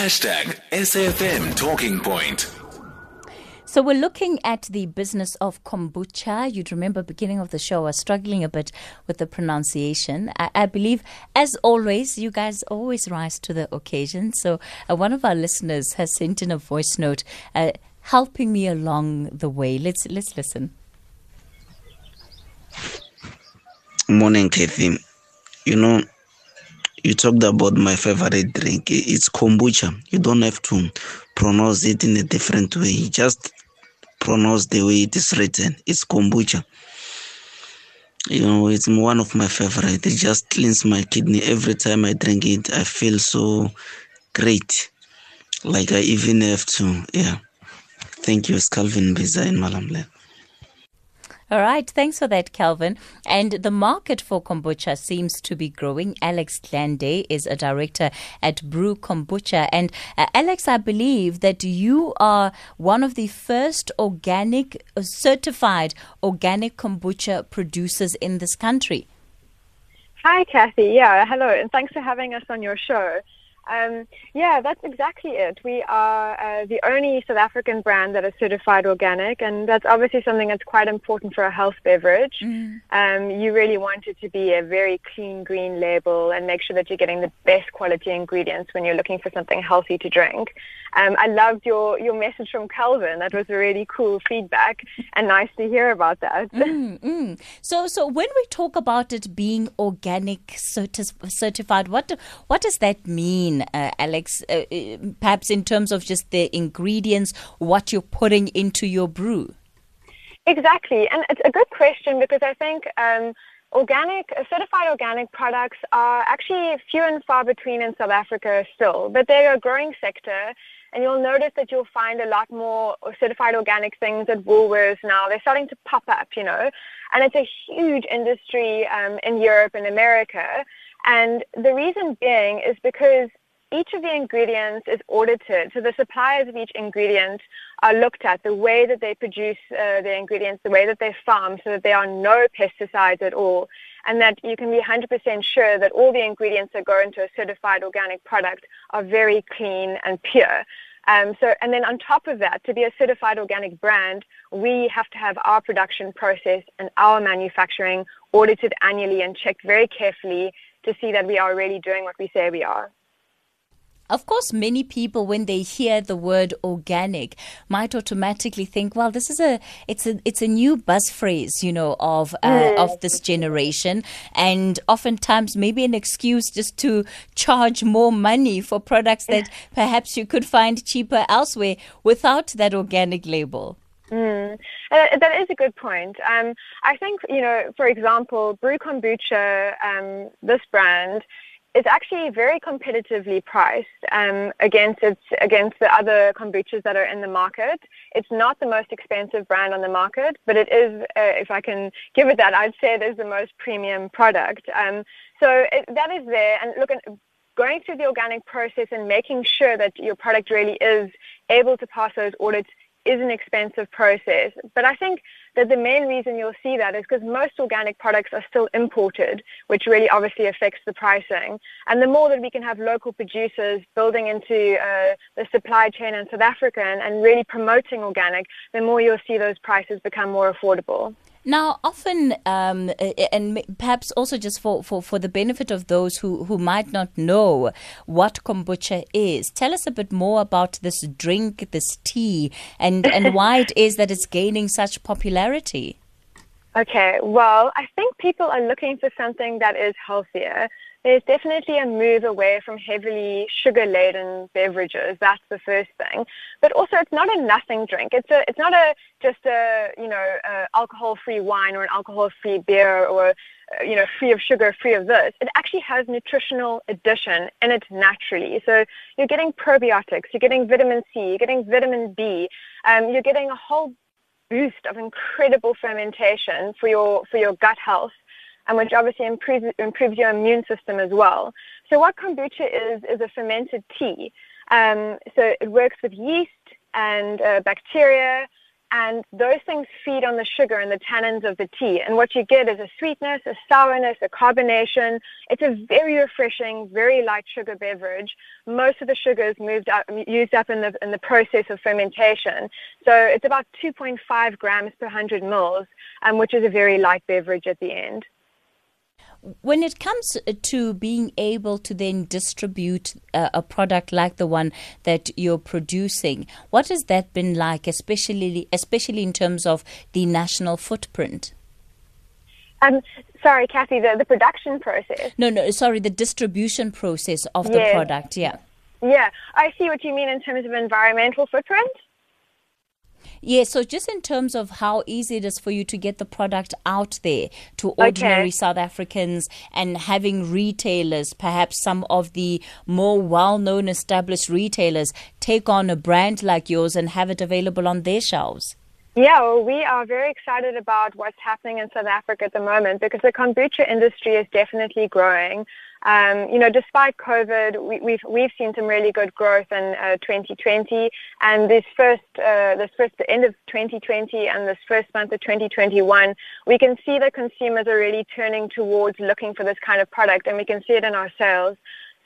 Hashtag SFM Talking Point. So we're looking at the business of kombucha. You'd remember beginning of the show, I was struggling a bit with the pronunciation. I, I believe, as always, you guys always rise to the occasion. So uh, one of our listeners has sent in a voice note, uh, helping me along the way. Let's let's listen. Morning, Kathy. You know, you talked about my favorite drink. It's kombucha. You don't have to pronounce it in a different way. Just pronounce the way it is written. It's kombucha. You know, it's one of my favorite. It just cleans my kidney every time I drink it. I feel so great. Like I even have to, yeah. Thank you, it's Calvin Biza in Malamle. All right, thanks for that, Calvin. And the market for kombucha seems to be growing. Alex Glenday is a director at Brew Kombucha. And uh, Alex, I believe that you are one of the first organic, uh, certified organic kombucha producers in this country. Hi, Kathy. Yeah, hello, and thanks for having us on your show. Um, yeah, that's exactly it. We are uh, the only South African brand that is certified organic, and that's obviously something that's quite important for a health beverage. Mm. Um, you really want it to be a very clean green label and make sure that you're getting the best quality ingredients when you're looking for something healthy to drink. Um, I loved your, your message from Calvin. That was a really cool feedback and nice to hear about that. Mm, mm. So, so when we talk about it being organic certi- certified, what do, what does that mean, uh, Alex? Uh, uh, perhaps in terms of just the ingredients, what you're putting into your brew. Exactly, and it's a good question because I think. Um, organic, certified organic products are actually few and far between in South Africa still, but they're a growing sector and you'll notice that you'll find a lot more certified organic things at Woolworths now. They're starting to pop up, you know, and it's a huge industry um, in Europe and America. And the reason being is because each of the ingredients is audited. So the suppliers of each ingredient are looked at, the way that they produce uh, the ingredients, the way that they farm, so that there are no pesticides at all, and that you can be 100% sure that all the ingredients that go into a certified organic product are very clean and pure. Um, so, and then on top of that, to be a certified organic brand, we have to have our production process and our manufacturing audited annually and checked very carefully to see that we are really doing what we say we are. Of course, many people, when they hear the word organic, might automatically think, "Well, this is a it's a it's a new buzz phrase, you know, of uh, mm. of this generation," and oftentimes maybe an excuse just to charge more money for products that perhaps you could find cheaper elsewhere without that organic label. Mm. Uh, that is a good point. Um, I think, you know, for example, Brew Kombucha, um, this brand, it's actually very competitively priced um, against its, against the other kombuchas that are in the market. It's not the most expensive brand on the market, but it is, uh, if I can give it that, I'd say it is the most premium product. Um, so it, that is there. And look, going through the organic process and making sure that your product really is able to pass those audits is an expensive process. But I think that the main reason you'll see that is because most organic products are still imported, which really obviously affects the pricing. And the more that we can have local producers building into uh, the supply chain in South Africa and, and really promoting organic, the more you'll see those prices become more affordable. Now, often, um, and perhaps also just for, for, for the benefit of those who, who might not know what kombucha is, tell us a bit more about this drink, this tea, and, and why it is that it's gaining such popularity. Okay, well, I think people are looking for something that is healthier there's definitely a move away from heavily sugar-laden beverages. That's the first thing. But also, it's not a nothing drink. It's a, it's not a just a you know alcohol-free wine or an alcohol-free beer or uh, you know free of sugar, free of this. It actually has nutritional addition in it naturally. So you're getting probiotics, you're getting vitamin C, you're getting vitamin B, um, you're getting a whole boost of incredible fermentation for your for your gut health and which obviously improves, improves your immune system as well. So what kombucha is, is a fermented tea. Um, so it works with yeast and uh, bacteria and those things feed on the sugar and the tannins of the tea. And what you get is a sweetness, a sourness, a carbonation. It's a very refreshing, very light sugar beverage. Most of the sugar is moved up, used up in the in the process of fermentation. So it's about 2.5 grams per 100 mils, um, which is a very light beverage at the end when it comes to being able to then distribute uh, a product like the one that you're producing, what has that been like, especially especially in terms of the national footprint? Um, sorry, Kathy, the, the production process. No, no, sorry, the distribution process of yes. the product. Yeah. Yeah, I see what you mean in terms of environmental footprint. Yeah, so just in terms of how easy it is for you to get the product out there to ordinary okay. South Africans and having retailers, perhaps some of the more well known established retailers, take on a brand like yours and have it available on their shelves. Yeah, well, we are very excited about what's happening in South Africa at the moment because the kombucha industry is definitely growing. Um, you know, despite COVID, we, have we've, we've seen some really good growth in uh, 2020, and this first uh, this first the end of 2020 and this first month of 2021, we can see that consumers are really turning towards looking for this kind of product, and we can see it in our sales.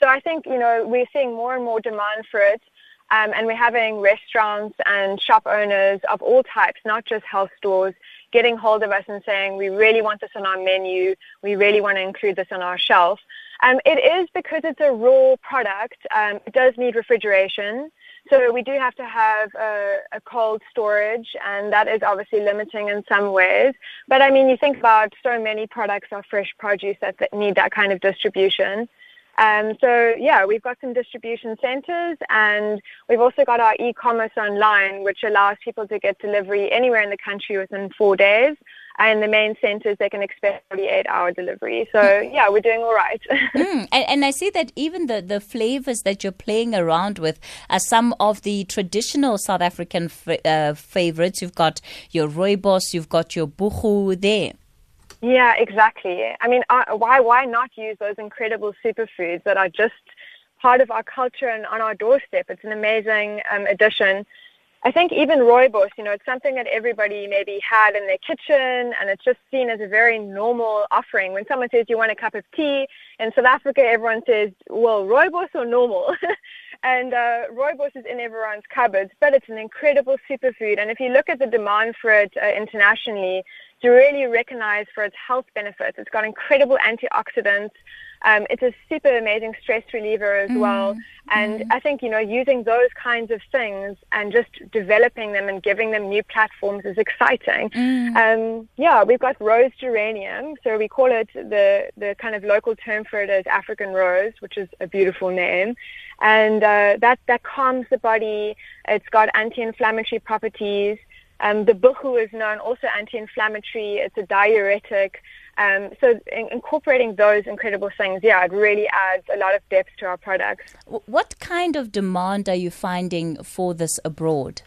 So I think you know we're seeing more and more demand for it. Um, and we're having restaurants and shop owners of all types, not just health stores, getting hold of us and saying, we really want this on our menu, we really want to include this on our shelf. Um, it is because it's a raw product. Um, it does need refrigeration. So we do have to have a, a, cold storage, and that is obviously limiting in some ways. But I mean, you think about so many products are fresh produce that, that need that kind of distribution. Um, so yeah, we've got some distribution centers and we've also got our e-commerce online, which allows people to get delivery anywhere in the country within four days. And the main centers, they can expect 48 hour delivery. So yeah, we're doing all right. mm, and, and, I see that even the, the flavors that you're playing around with are some of the traditional South African f- uh, favorites. You've got your rooibos, you've got your buchu there. Yeah, exactly. I mean, uh, why why not use those incredible superfoods that are just part of our culture and on our doorstep? It's an amazing um, addition. I think even rooibos, you know, it's something that everybody maybe had in their kitchen, and it's just seen as a very normal offering. When someone says you want a cup of tea in South Africa, everyone says, "Well, rooibos or normal?" and uh, rooibos is in everyone's cupboards, but it's an incredible superfood. And if you look at the demand for it uh, internationally, it's really recognized for its health benefits. It's got incredible antioxidants. Um, it's a super amazing stress reliever as mm. well. And mm. I think, you know, using those kinds of things and just developing them and giving them new platforms is exciting. Mm. Um, yeah, we've got rose geranium. So we call it the, the kind of local term for it is African rose, which is a beautiful name. And uh, that, that calms the body. It's got anti-inflammatory properties. Um, the buchu is known also anti-inflammatory. It's a diuretic. Um, so in, incorporating those incredible things, yeah, it really adds a lot of depth to our products. What kind of demand are you finding for this abroad?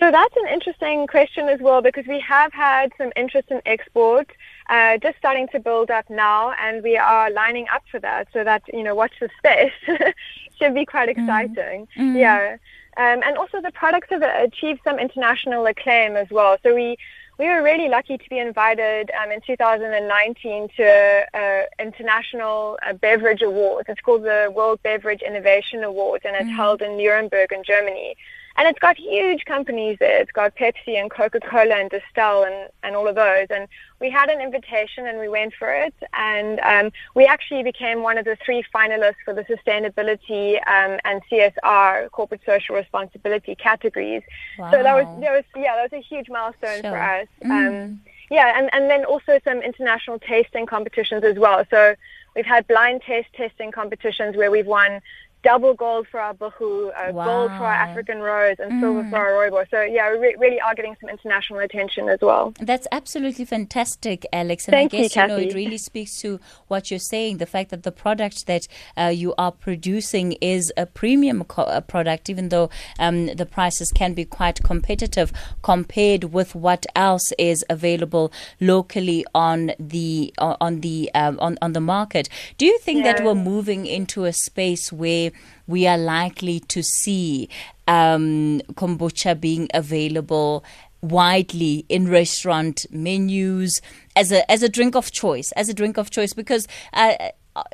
So that's an interesting question as well because we have had some interest in export, uh, just starting to build up now, and we are lining up for that. So that you know, watch the space should be quite mm-hmm. exciting. Mm. Yeah. Um, and also the products have achieved some international acclaim as well. So we we were really lucky to be invited um, in 2019 to uh, international uh, beverage awards. It's called the World Beverage Innovation Awards, and it's mm-hmm. held in Nuremberg in Germany. And it's got huge companies there. It's got Pepsi and Coca-Cola and Distell and, and all of those. And we had an invitation and we went for it. And um, we actually became one of the three finalists for the sustainability um, and CSR, corporate social responsibility categories. Wow. So that was, that was, yeah, that was a huge milestone sure. for us. Mm. Um, yeah, and, and then also some international tasting competitions as well. So we've had blind taste testing competitions where we've won double gold for our buchu, uh, wow. gold for our African rose, and mm. silver for our rooibos. So yeah, we re- really are getting some international attention as well. That's absolutely fantastic, Alex. And Thank I guess you, you know it really speaks to what you're saying. The fact that the product that uh, you are producing is a premium co- uh, product, even though um, the prices can be quite competitive compared with what else is available locally on the on the um, on on the market. Do you think yeah. that we're moving into a space where we are likely to see um, kombucha being available widely in restaurant menus as a as a drink of choice, as a drink of choice, because. Uh,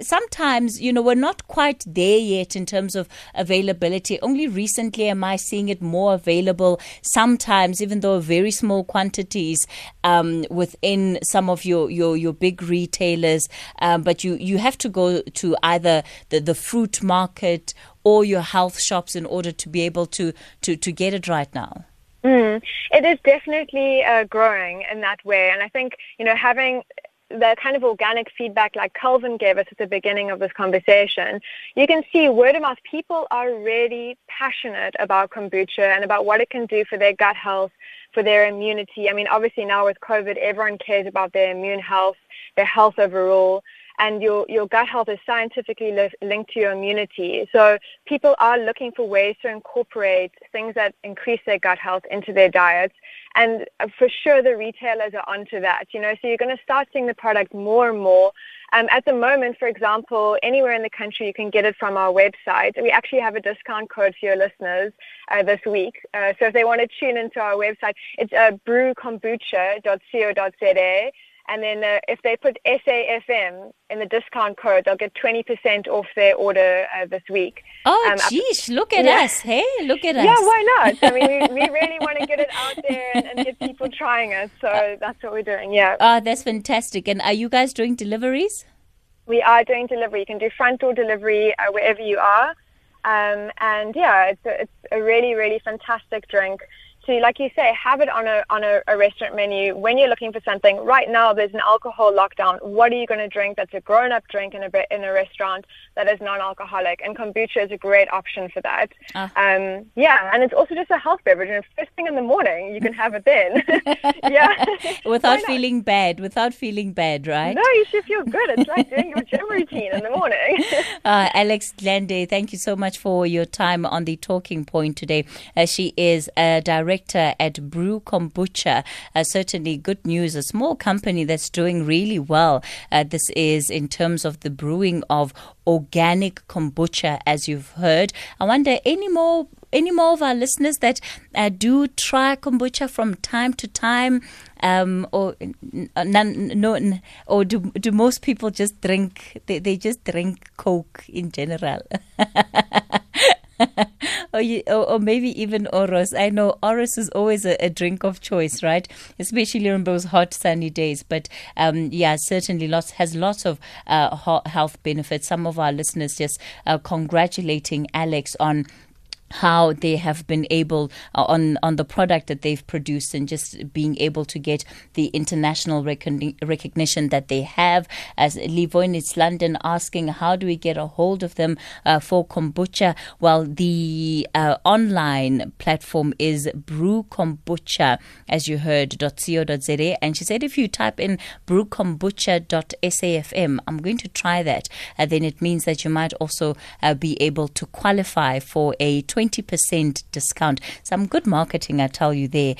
sometimes you know we're not quite there yet in terms of availability. Only recently am i seeing it more available sometimes even though very small quantities um, within some of your your, your big retailers. Um, but you you have to go to either the, the fruit market or your health shops in order to be able to to, to get it right now. Mm, it is definitely uh, growing in that way, and I think you know having the kind of organic feedback like Calvin gave us at the beginning of this conversation, you can see word of mouth. People are really passionate about kombucha and about what it can do for their gut health, for their immunity. I mean, obviously now with COVID, everyone cares about their immune health, their health overall and your, your gut health is scientifically li- linked to your immunity. So people are looking for ways to incorporate things that increase their gut health into their diets. And for sure, the retailers are onto that. You know, so you're going to start seeing the product more and more. Um, at the moment, for example, anywhere in the country, you can get it from our website. We actually have a discount code for your listeners uh, this week. Uh, so if they want to tune into our website, it's uh, brewkombucha.co.za. And then uh, if they put SAFM in the discount code, they'll get 20% off their order uh, this week. Oh, um, geez, look at yeah. us. Hey, look at us. Yeah, why not? I mean, we, we really want to get it out there and, and, get people trying it. So that's what we're doing, yeah. Oh, that's fantastic. And are you guys doing deliveries? We are doing delivery. You can do front door delivery uh, wherever you are. Um, and yeah, it's a, it's a really, really fantastic drink to, like you say, have it on a on a, a, restaurant menu when you're looking for something. Right now, there's an alcohol lockdown. What are you going to drink that's a grown-up drink in a in a restaurant that is non-alcoholic? And kombucha is a great option for that. Uh. Um, yeah, and it's also just a health beverage. And first thing in the morning, you can have it then. yeah, without feeling bad. Without feeling bad, right? No, you should feel good. It's like doing your gym routine in the morning. uh, Alex Glenday, thank you so much for your time on the talking point today. Uh, she is a director director at Brew Kombucha. Uh, certainly good news. A small company that's doing really well. Uh, this is in terms of the brewing of organic kombucha, as you've heard. I wonder any more any more of our listeners that uh, do try kombucha from time to time, um, or none, no, or do do most people just drink? They, they just drink Coke in general. or, you, or, or, maybe even Oros. I know Oros is always a, a, drink of choice, right? Especially on those hot, sunny days. But um, yeah, certainly lots has lots of uh, health benefits. Some of our listeners just uh, congratulating Alex on how they have been able uh, on on the product that they've produced and just being able to get the international recognition that they have. As Livoin, it's London asking, how do we get a hold of them uh, for kombucha? Well, the uh, online platform is Brew Kombucha, as you heard, .co.za. And she said, if you type in brewkombucha.safm, I'm going to try that. Uh, then it means that you might also uh, be able to qualify for a 20 20% discount. Some good marketing, I tell you there.